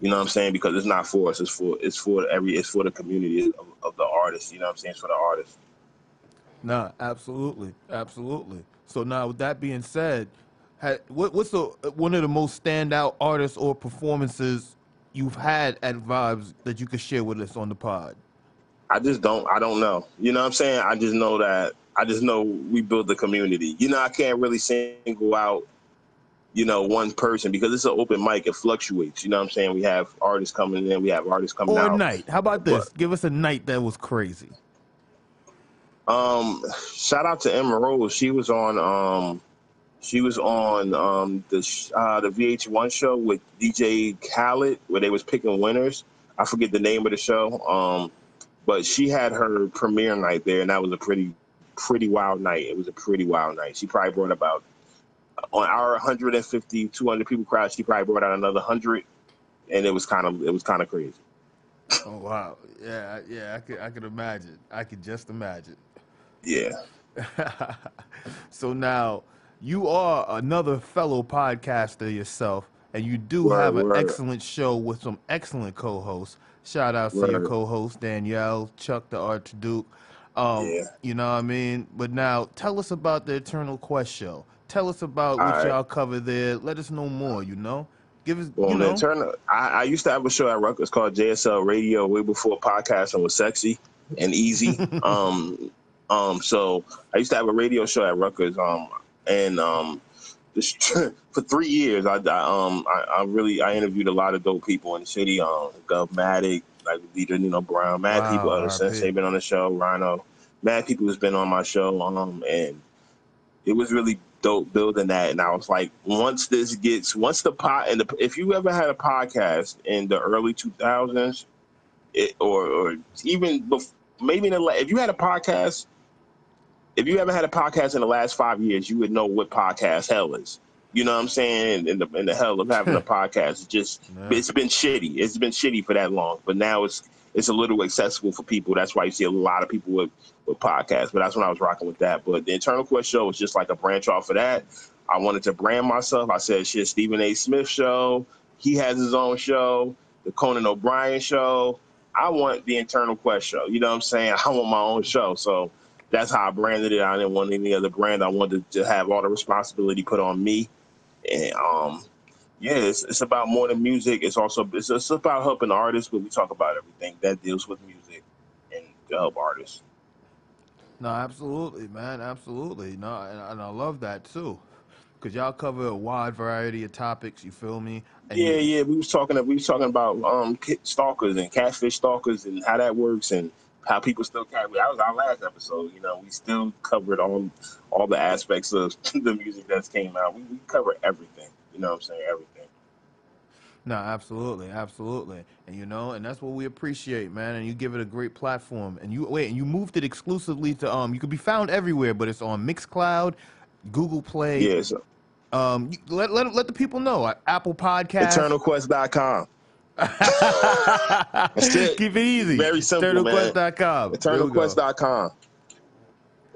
You know what I'm saying? Because it's not for us. It's for it's for every it's for the community of, of the artists. You know what I'm saying? It's for the artists. Nah, absolutely, absolutely. So now, with that being said, ha, what, what's the one of the most standout artists or performances you've had at Vibes that you could share with us on the pod? I just don't I don't know. You know what I'm saying? I just know that I just know we built the community. You know, I can't really single out, you know, one person because it's an open mic. It fluctuates. You know what I'm saying? We have artists coming in, we have artists coming Or out. night? How about this? What? Give us a night that was crazy. Um, shout out to Emma Rose. She was on um, she was on um the uh, the VH1 show with DJ Khaled where they was picking winners. I forget the name of the show. Um, but she had her premiere night there, and that was a pretty pretty wild night. It was a pretty wild night. She probably brought about on our 150 200 people crowd. She probably brought out another hundred, and it was kind of it was kind of crazy. Oh wow, yeah, yeah. I could, I could imagine. I could just imagine. Yeah. so now you are another fellow podcaster yourself, and you do Word, have an word. excellent show with some excellent co-hosts. Shout out to your co-host Danielle, Chuck the Archduke. Um, Yeah. You know what I mean? But now tell us about the Eternal Quest show. Tell us about what Alright. y'all cover there. Let us know more. You know, give us. Well, you the know, Eternal, I, I used to have a show at Rutgers called JSL Radio way before podcasting was sexy and easy. um, um, so I used to have a radio show at Rutgers. Um, and um, for three years, I, I um, I, I really I interviewed a lot of dope people in the city. Um, Gov Matic, like Leader know, Brown, mad Wow, people. Other since they've been on the show. Rhino, mad people has been on my show, um, and it was really dope building that. And I was like, once this gets, once the pot, and the, if you ever had a podcast in the early 2000s, or or even bef- maybe in the if you had a podcast, if you haven't had a podcast in the last five years, you would know what podcast hell is. You know what I'm saying? In the in the hell of having a podcast, it's just Yeah. it's been shitty. It's been shitty for that long, but now it's it's a little accessible for people. That's why you see a lot of people with with podcasts. But that's when I was rocking with that. But the Eternal Quest show was just like a branch off of that. I wanted to brand myself. I said, shit, Stephen A. Smith show. He has his own show. The Conan O'Brien show. I want the Eternal Quest show. You know what I'm saying? I want my own show. So that's how I branded it. I didn't want any other brand. I wanted to have all the responsibility put on me. And um, yeah, it's, it's about more than music. It's also it's, it's about helping artists, but we talk about everything that deals with music and to help artists. No, absolutely, man, absolutely. No, and, and I love that too, because y'all cover a wide variety of topics. You feel me? And Yeah, yeah. We was talking. We was talking about um stalkers and catfish stalkers and how that works and how people still carry. That was our last episode. You know, we still covered all all the aspects of the music that's came out. We, we cover everything. You know what I'm saying? Everything. No, absolutely, absolutely, and you know, and that's what we appreciate, man. And you give it a great platform. And you wait, and you moved it exclusively to um. You could be found everywhere, but it's on Mixcloud, Google Play. Yeah. So Um, let let let the people know. uh, Apple Podcast. EternalQuest.com. That's it. Keep it easy. Very simple. EternalQuest.com. There we go. EternalQuest.com.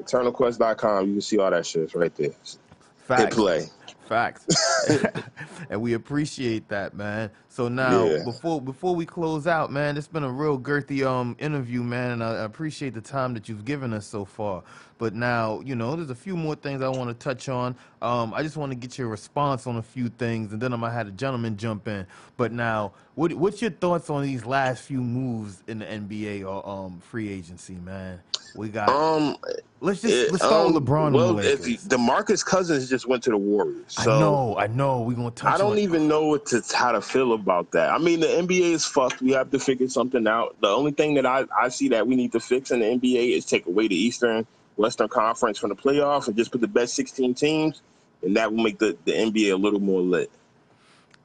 EternalQuest.com. You can see all that shit right there. Hit Facts. play. Facts. and we appreciate that, man. So now Yeah. before before we close out, man, it's been a real girthy um interview, man, and I appreciate the time that you've given us so far. But now, you know, there's a few more things I want to touch on. Um, I just want to get your response on a few things, and then I'm gonna have a gentleman jump in. But now, what what's your thoughts on these last few moves in the NBA or um free agency, man? We got. Um, let's just it- let's start um, with LeBron. Well, the if Lakers. Demarcus Cousins just went to the Warriors, so I know, I know. We're gonna touch. I don't on, even know what to how to feel about that. I mean, the NBA is fucked. We have to figure something out. The only thing that I, I see that we need to fix in the NBA is take away the Eastern Western Conference from the playoffs and just put the best 16 teams, and that will make the, the NBA a little more lit.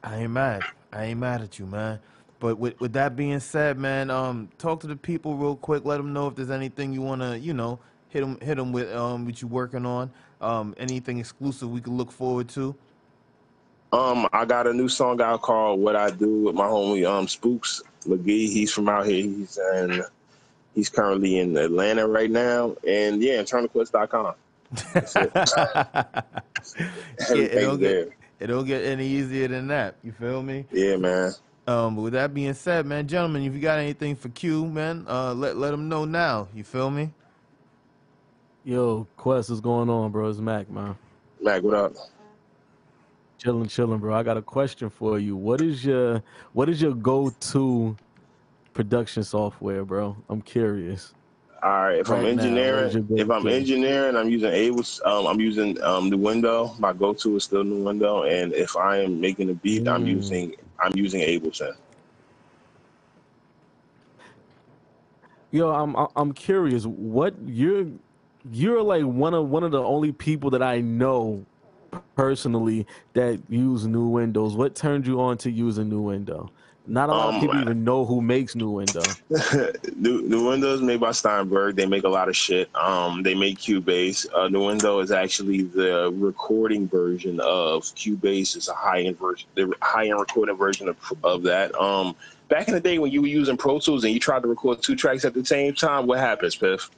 I ain't mad. I ain't mad at you, man. But with with that being said, man, um, talk to the people real quick. Let them know if there's anything you wanna, you know, hit them hit them with um what you working on. Um, anything exclusive we can look forward to. Um, I got a new song out called "What I Do" with my homie um Spooks McGee. He's from out here. He's and he's currently in Atlanta right now. And yeah, EternalQuest.com. That's it. yeah, it Everything's don't there. get it don't get any easier than that. You feel me? Yeah, man. Um, but with that being said, man, gentlemen, if you got anything for Q, man, uh, let let them know now. You feel me? Yo, Quest, what's going on, bro? It's Mac, man. Mac, what up? Chilling, chilling, bro. I got a question for you. What is your what is your go-to production software, bro? I'm curious. All right, if I'm Right now, engineering, if I'm engineering, I'm using Able's. Um, I'm using um, Nuendo. My go-to is still Nuendo, and if I am making a beat, I'm Mm. using I'm using Ableton. Yo, I'm I'm- I'm curious. What you're you're like one of one of the only people that I know personally that use new windows. What turned you on to use a Nuendo? Not a lot Um, of people even know who makes Nuendo. New, Nuendo is made by Steinberg. They make a lot of shit. Um, they make Cubase. Uh, Nuendo is actually the recording version of Cubase. It's a high-end version, the high-end recording version of, of that. Um, back in the day when you were using Pro Tools and you tried to record two tracks at the same time, what happens, Piff?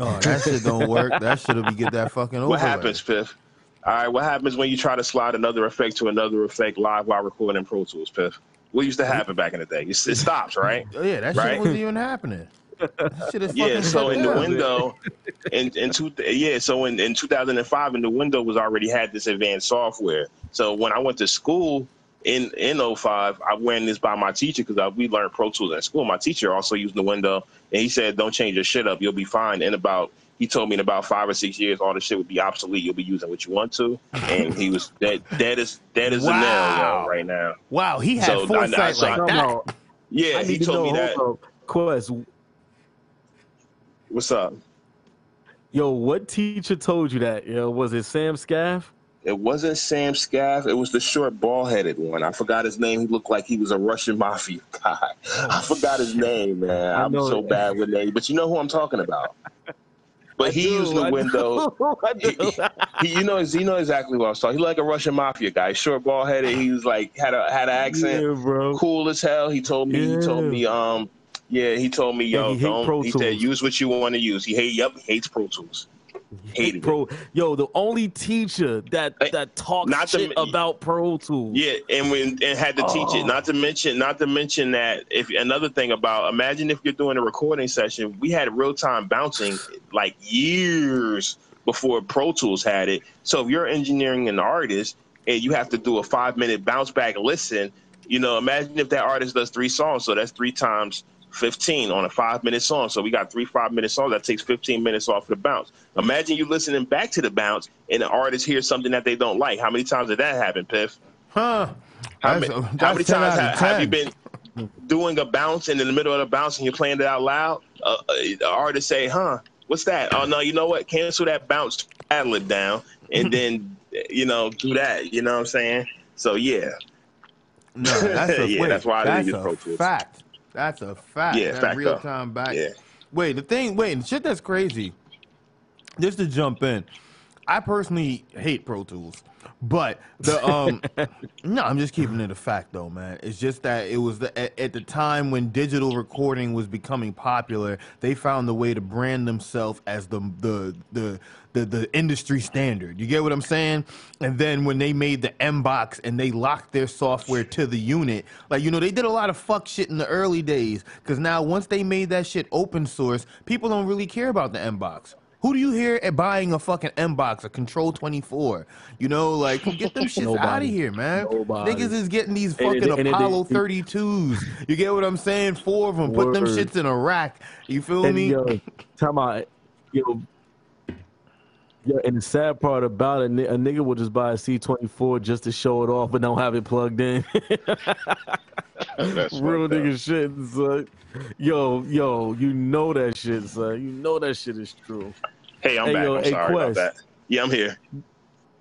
Oh, that shit don't work. That should be get that fucking over. What happens, Piff? All right, what happens when you try to slide another effect to another effect live while recording in Pro Tools, Piff? What used to happen back in the day? It, it stops, right? Oh, yeah, that Right? shit wasn't even happening. Shit is Yeah, so in the window, in in two, yeah, so in, in 2005, in the window was already had this advanced software. So when I went to school in in 05, I ran this by my teacher because we learned Pro Tools in school. My teacher also used the window, and he said, "Don't change your shit up, you'll be fine." In about he told me in about five or six years, all the shit would be obsolete. You'll be using what you want to, and he was dead. Dead as dead as a nail, yo, right now. Wow, he had So, I- I- foresight so like I- that. No, Yeah, I he need to told know. me that. up. Quest, What's up? Yo, what teacher told you that? Yo, was it Sam Scaff? It wasn't Sam Scaff. It was the short, ball-headed one. I forgot his name. He looked like he was a Russian mafia guy. I forgot his name, man. I I'm so bad with names, but you know who I'm talking about. But he used the I window. do, I He, do. he- you know, you know exactly what I was talking. He like a Russian mafia guy, short, ball-headed. He was like had a had an accent, Yeah, bro. cool as hell. He told me. He told me. Um, yeah, he told me, Yeah, yo, he don't. He said, use what you want to use. He hate. Yep, he hates Pro Tools. Hated it. Pro, yo, the only teacher that that talks not shit m- about Pro Tools. Yeah, and when and had to teach it. Oh. Not to mention, not to mention that if another thing about imagine if you're doing a recording session, we had real time bouncing like years before Pro Tools had it. So if you're engineering an artist and you have to do a five minute bounce back listen, you know, imagine if that artist does three songs, so that's three times 15 on a five minute song. So we got three five minute songs. That takes 15 minutes off the bounce. Imagine you listening back to the bounce and the artist hears something that they don't like. How many times did that happen, Piff? Huh? How, That's- many, that's how many times have, have you been doing a bounce and in the middle of the bounce and you're playing it out loud? Uh, uh, the artist say, "Huh, what's that? Oh no, you know what? Cancel that bounce, paddle it down, and then you know do that. You know what I'm saying? So yeah, No, that's a, Yeah, that's why I didn't use a Pro Tools. fact. That's a fact. Yeah, that fact, real time back. yeah. Wait, the thing, wait, the shit that's crazy. Just to jump in, I personally hate Pro Tools, but the um, no, I'm just keeping it a fact though, man. It's just that it was the at, at the time when digital recording was becoming popular, they found the way to brand themselves as the the the the, the industry standard. You get what I'm saying? And then when they made the M box and they locked their software to the unit, like you know, they did a lot of fuck shit in the early days. Cause now once they made that shit open source, people don't really care about the M box. Who do you hear at buying a fucking M box, a Control 24? You know, like get them shits out of here, man. Nobody. Niggas is getting these And fucking and it- Apollo 32s. You get what I'm saying? Four of them. Put them shits in a rack. You feel And me? yo, time out, yo, yo, and the sad part about it, a nigga will just buy a C24 just to show it off, but don't have it plugged in. That's Real nigga shit, son. Yo, yo, you know that shit, son. You know that shit is true. Hey, I'm Hey, back. yo, I'm hey, sorry about that. Yeah, I'm here.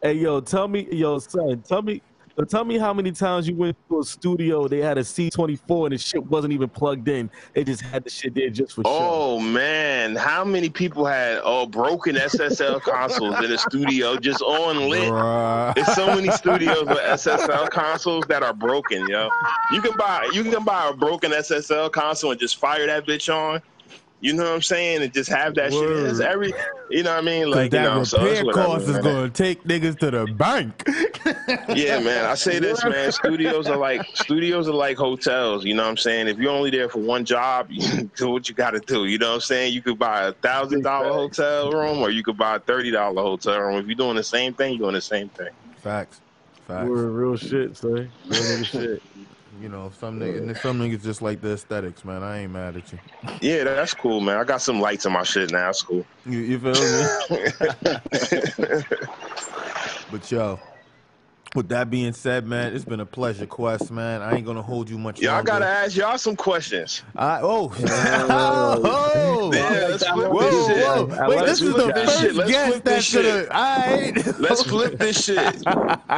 Hey, yo, tell me, yo, son, tell me, so tell me how many times you went to a studio, they had a C24 and the shit wasn't even plugged in. They just had the shit there just for show. Oh man, how many people had oh broken SSL consoles in the studio just on lit? Bruh. There's so many studios with SSL consoles that are broken, yo. You can buy you can buy a broken SSL console and just fire that bitch on. You know what I'm saying? And just have that shit. It's every you know what I mean? Like you that know, so it's repair whatever, cost is going to take niggas to the bank. Yeah, man. I say this, man. Studios are like studios are like hotels. You know what I'm saying? If you're only there for one job, you do what you got to do. You know what I'm saying? You could buy a thousand dollar hotel room, or you could buy a thirty dollar hotel room. If you're doing the same thing, you're doing the same thing. Facts. Facts. We're real shit, son. Real shit. You know, some niggas, some niggas just like the aesthetics, man. I ain't mad at you. Yeah, that's cool, man. I got some lights in my shit now. It's cool. You, you feel me? but yo, with that being said, man, it's been a pleasure, Quest, man. I ain't gonna hold you much Y'all longer. gotta ask y'all some questions. I, oh, oh, Yeah, let's flip whoa, this shit. whoa. I Wait, this this is the shit. first Let's guest flip this that's shit. All right, Let's flip this shit.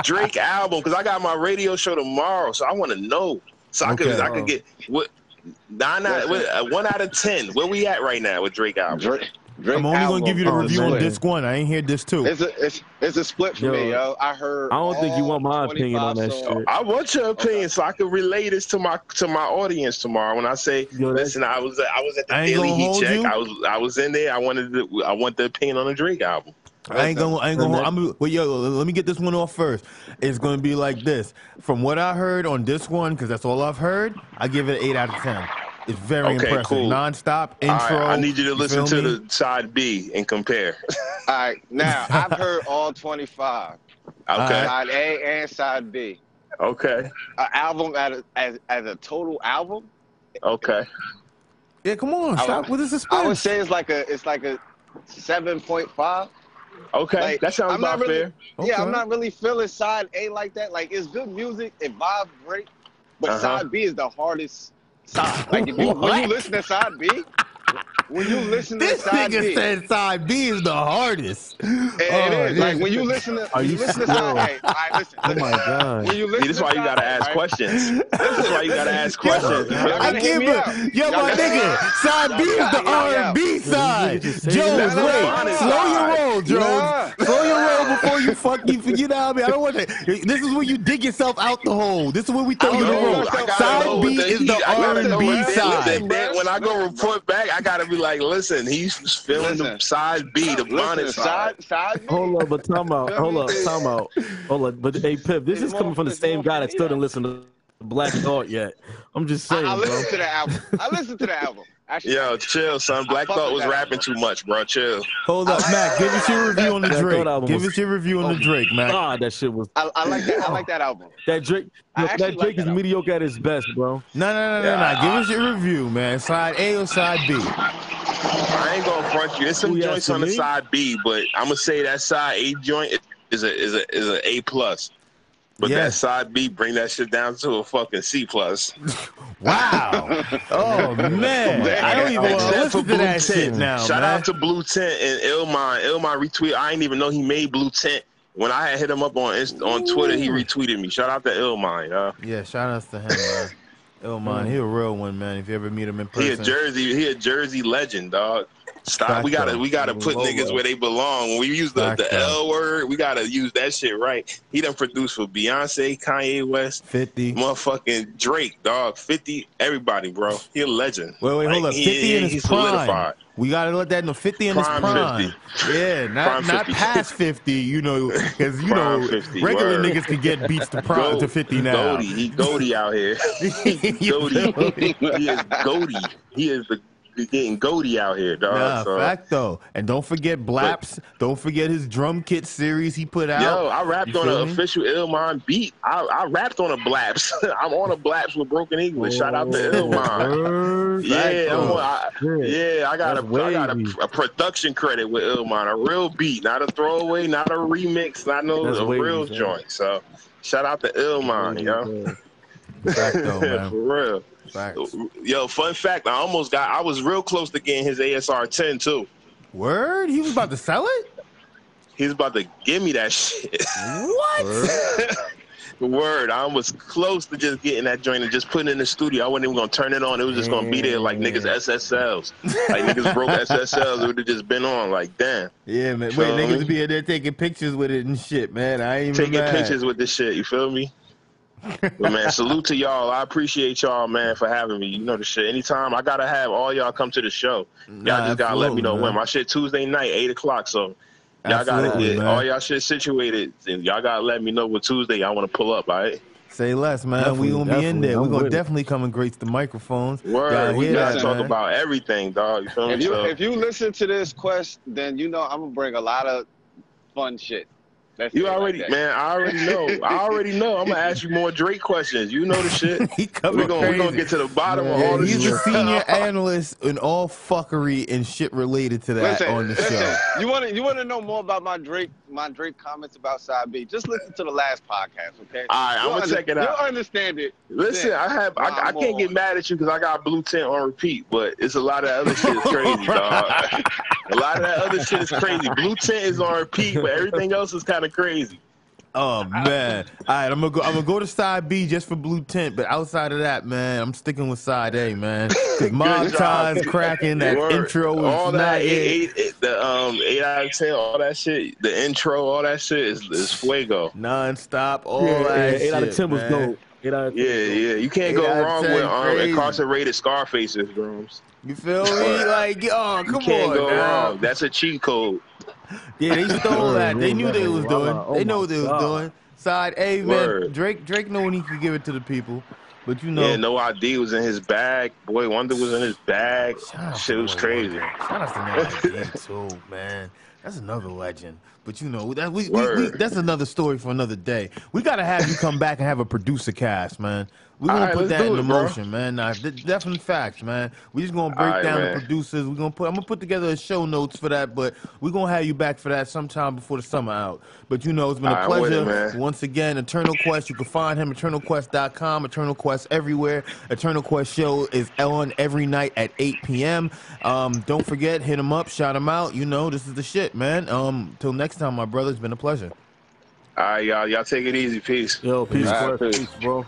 Drake album, because I got my radio show tomorrow, so I want to know. So I could I could get what nine out what, uh, one out of ten. Where we at right now with Drake album? Drake, Drake I'm only gonna give you the is review uh, on split. disc one. I ain't hear disc two. It's a it's it's a split for Yo, me, yo. I heard. I don't think you want my opinion on that songs. shit. I want your opinion so I can relay this to my to my audience tomorrow. When I say, Yo, listen, I was I was at the I Daily Heat check. you. I was I was in there. I wanted to, I want the opinion on the Drake album. I ain't gonna, I ain't gonna. I'm. Well, yo, let me get this one off first. It's gonna be like this. From what I heard on this one, because that's all I've heard, I give it an eight out of ten. It's very Okay, impressive. cool. Non-stop intro. right, I need you to listen feel to me? the side B and compare. All right, now I've heard all 25, Okay, side A and side B. okay, An album as a, as, as a total album, okay. Yeah, come on, I stop would- with the I would say it's like a it's like a 7.5. Okay, Like, that sounds I'm not about really- fair. Yeah, I'm not really feeling side A like that. Like it's good music, it vibes great, but Uh-huh. side B is the hardest side. Like if you when you listen to side B, when you listen to This side nigga B, said side B is the hardest. it, it Oh, is like when you listen to Are when you you listen to side A. All right, listen. Oh my god. When you listen See, this is why you gotta ask right? questions. This is why you gotta ask questions. You feel Y'all me? I gotta hear give it. Yo, Y'all my gotta- nigga, side B is the gotta hear me R and out. B side. just say Jones, that. Let him wait, slow your side. roll, Jones. Slow your roll before you fucking. You know what I mean? I don't want that. This is when you dig yourself out the hole. This is when we throw I you the know, roll. I gotta know Side B is the R and B side. When I go report back, I gotta be like, listen, he's feeling the Listen. side B, the bonnet Listen, side. side side B. Hold up, but time out. Hold up, time out. Hold up, but hey, Pip, this is coming from the same guy that still didn't listen to Black Thought yet. I'm just saying, I bro. listened to the album. I listened to the album. Actually, Yo, chill, son. Black Thought was rapping album. too much, bro. Chill. Hold up, Mac. Give us your review on the That Drake. album Give was- us your review on the oh Drake, Mac. God, that shit was I, I like that. I like that album. that Drake. I look, actually that like Drake that is album. mediocre at his best, bro. No, no, no, no, Yeah, no. Give us your review, man. Side A or side B? I ain't gonna front you. There's some Who you joints asking on the side B, but I'm gonna say that side A joint is a is a is a A plus. But Yeah. that side B, bring that shit down to a fucking C plus. Wow. Oh man, I don't even want to Except for listen to that Tint. shit now, Shout man. out to Blue Tint and Illmind. Illmind retweet. I didn't even know he made Blue Tint. When I had hit him up on Inst- on Twitter, he retweeted me. Shout out to Illmind. Uh, Yeah, shout outs to him, man. Oh man, he a real one, man. If you ever meet him in person, he a Jersey. He a Jersey legend, dog. Stop. We gotta we gotta put niggas where they belong. When we use the, the. L word, we gotta use that shit right. He done produced for Beyonce, Kanye West, fifty. motherfucking Drake, dog. Fifty, everybody, bro. He a legend. Wait, wait, hold Like, up. he- Fifty in he's his prime. solidified. We gotta let that know. Fifty in Prime his prime. 50. Yeah, not Prime not 50. past fifty. You know, because you know 50, regular word. niggas can get beats to prime to fifty now. Goldie, he Goldie out here. Goldie, he is Goldie. He is the he getting Goldie out here, dog. Nah, so. fact though, and don't forget Blaps. Don't forget his drum kit series he put out. Yo, I rapped You on an me? official Illmind beat. I, I rapped on a Blaps. I'm on a Blaps with Broken English. Shout out to oh, Illmind. Yeah, I'm on, I, yeah, I got a, I got a, a production credit with Illmind, a real beat, not a throwaway, not a remix, not no That's a real joint. So, shout out to Illmind, yo. Fact though, man. For real. Facts. Yo, fun fact, I almost got I was real close to getting his ASR 10 too. Word? He was about to sell it? He's about to give me that shit. What? Word, I was close to just getting that joint and just putting it in the studio. I wasn't even gonna turn it on. It was just gonna be there like niggas SSLs. Like niggas broke SSLs. It would have just been on. Like damn, Yeah, man. Wait, Feel niggas be in there taking pictures with it and shit, man. I ain't even taking mad. pictures with this shit. You feel me? But man, salute to y'all. I appreciate y'all, man, for having me. You know the shit. Anytime I gotta have all y'all come to the show. Y'all Nah, just gotta let me know absolutely, when. My shit Tuesday night, eight o'clock. So y'all gotta get man. all y'all shit situated, and y'all gotta let me know what Tuesday y'all want to pull up. All right. Say less, man. Definitely, we gonna be in there. we I'm gonna with it. definitely come and grace the microphones. Word, Y'all we hear gotta that, talk man? about everything, dog. You feel me? If you So- if you listen to this quest, then you know I'm gonna bring a lot of fun shit. Let's You say it like already, man. I already know. I already know. I'm gonna ask you more Drake questions. You know the shit. he We're gonna, we crazy. gonna get to the bottom of Yeah, all this he's the shit. senior analyst in all fuckery and shit related to that Listen, on the listen, show. you want to you want to know more about my Drake my Drake comments about Side B? Just listen to the last podcast, okay? All right, I'm gonna under- check it out. You'll understand it. Listen. I have I, I can't get mad at you because I got blue tint on repeat, but it's a lot of other shit is crazy, dog. a lot of that other shit is crazy. Blue tint is on repeat, but everything else is kind of crazy. Oh man! All right, I'm gonna go. I'm gonna go to side B just for blue tint, but outside of that, man, I'm sticking with side A, man. 'Cause Mob job. ties cracking that Word. intro is all not that it. eight, eight, the um eight out of ten, all that shit, the intro, all that shit is, is fuego. non-stop. All Yeah, that yeah, eight shit, out of ten was man. dope. Eight out of ten. Yeah, was dope. yeah, you can't go wrong 10, with um crazy. incarcerated Scarface's drums. You feel me? Like, oh, come You can't on, go now. wrong. That's a cheat code. Yeah, they stole that. They knew they was doing. Oh They know what they was doing. Side A, man. Drake, Drake know when he could give it to the people, but you know, Yeah, no ID was in his bag. Boi-1da was in his bag. Shout Shit was crazy. Wonder. Shout out to No ID too, man. That's another legend. But you know, that we, we, we that's another story for another day. We gotta have you come back and have a producer cast, man. We're gonna All right, put that do in it, bro. motion, man. Nah, de- definite facts, man. We just gonna break All right, down man. the producers. We're gonna put. I'm gonna put together a show notes for that, but we're gonna have you back for that sometime before the summer out. But you know, it's been a All right, I'm pleasure. it. Once again, Eternal Quest. You can find him eternalquest.com. Eternal Quest everywhere. Eternal Quest show is on every night at 8 p.m. Um, don't forget, hit him up, shout him out. You know, this is the shit, man. Um, till next time, my brother. It's been a pleasure. All right, y'all. Y'all take it easy. Peace. Yo, peace, All right, bro. peace. peace, bro.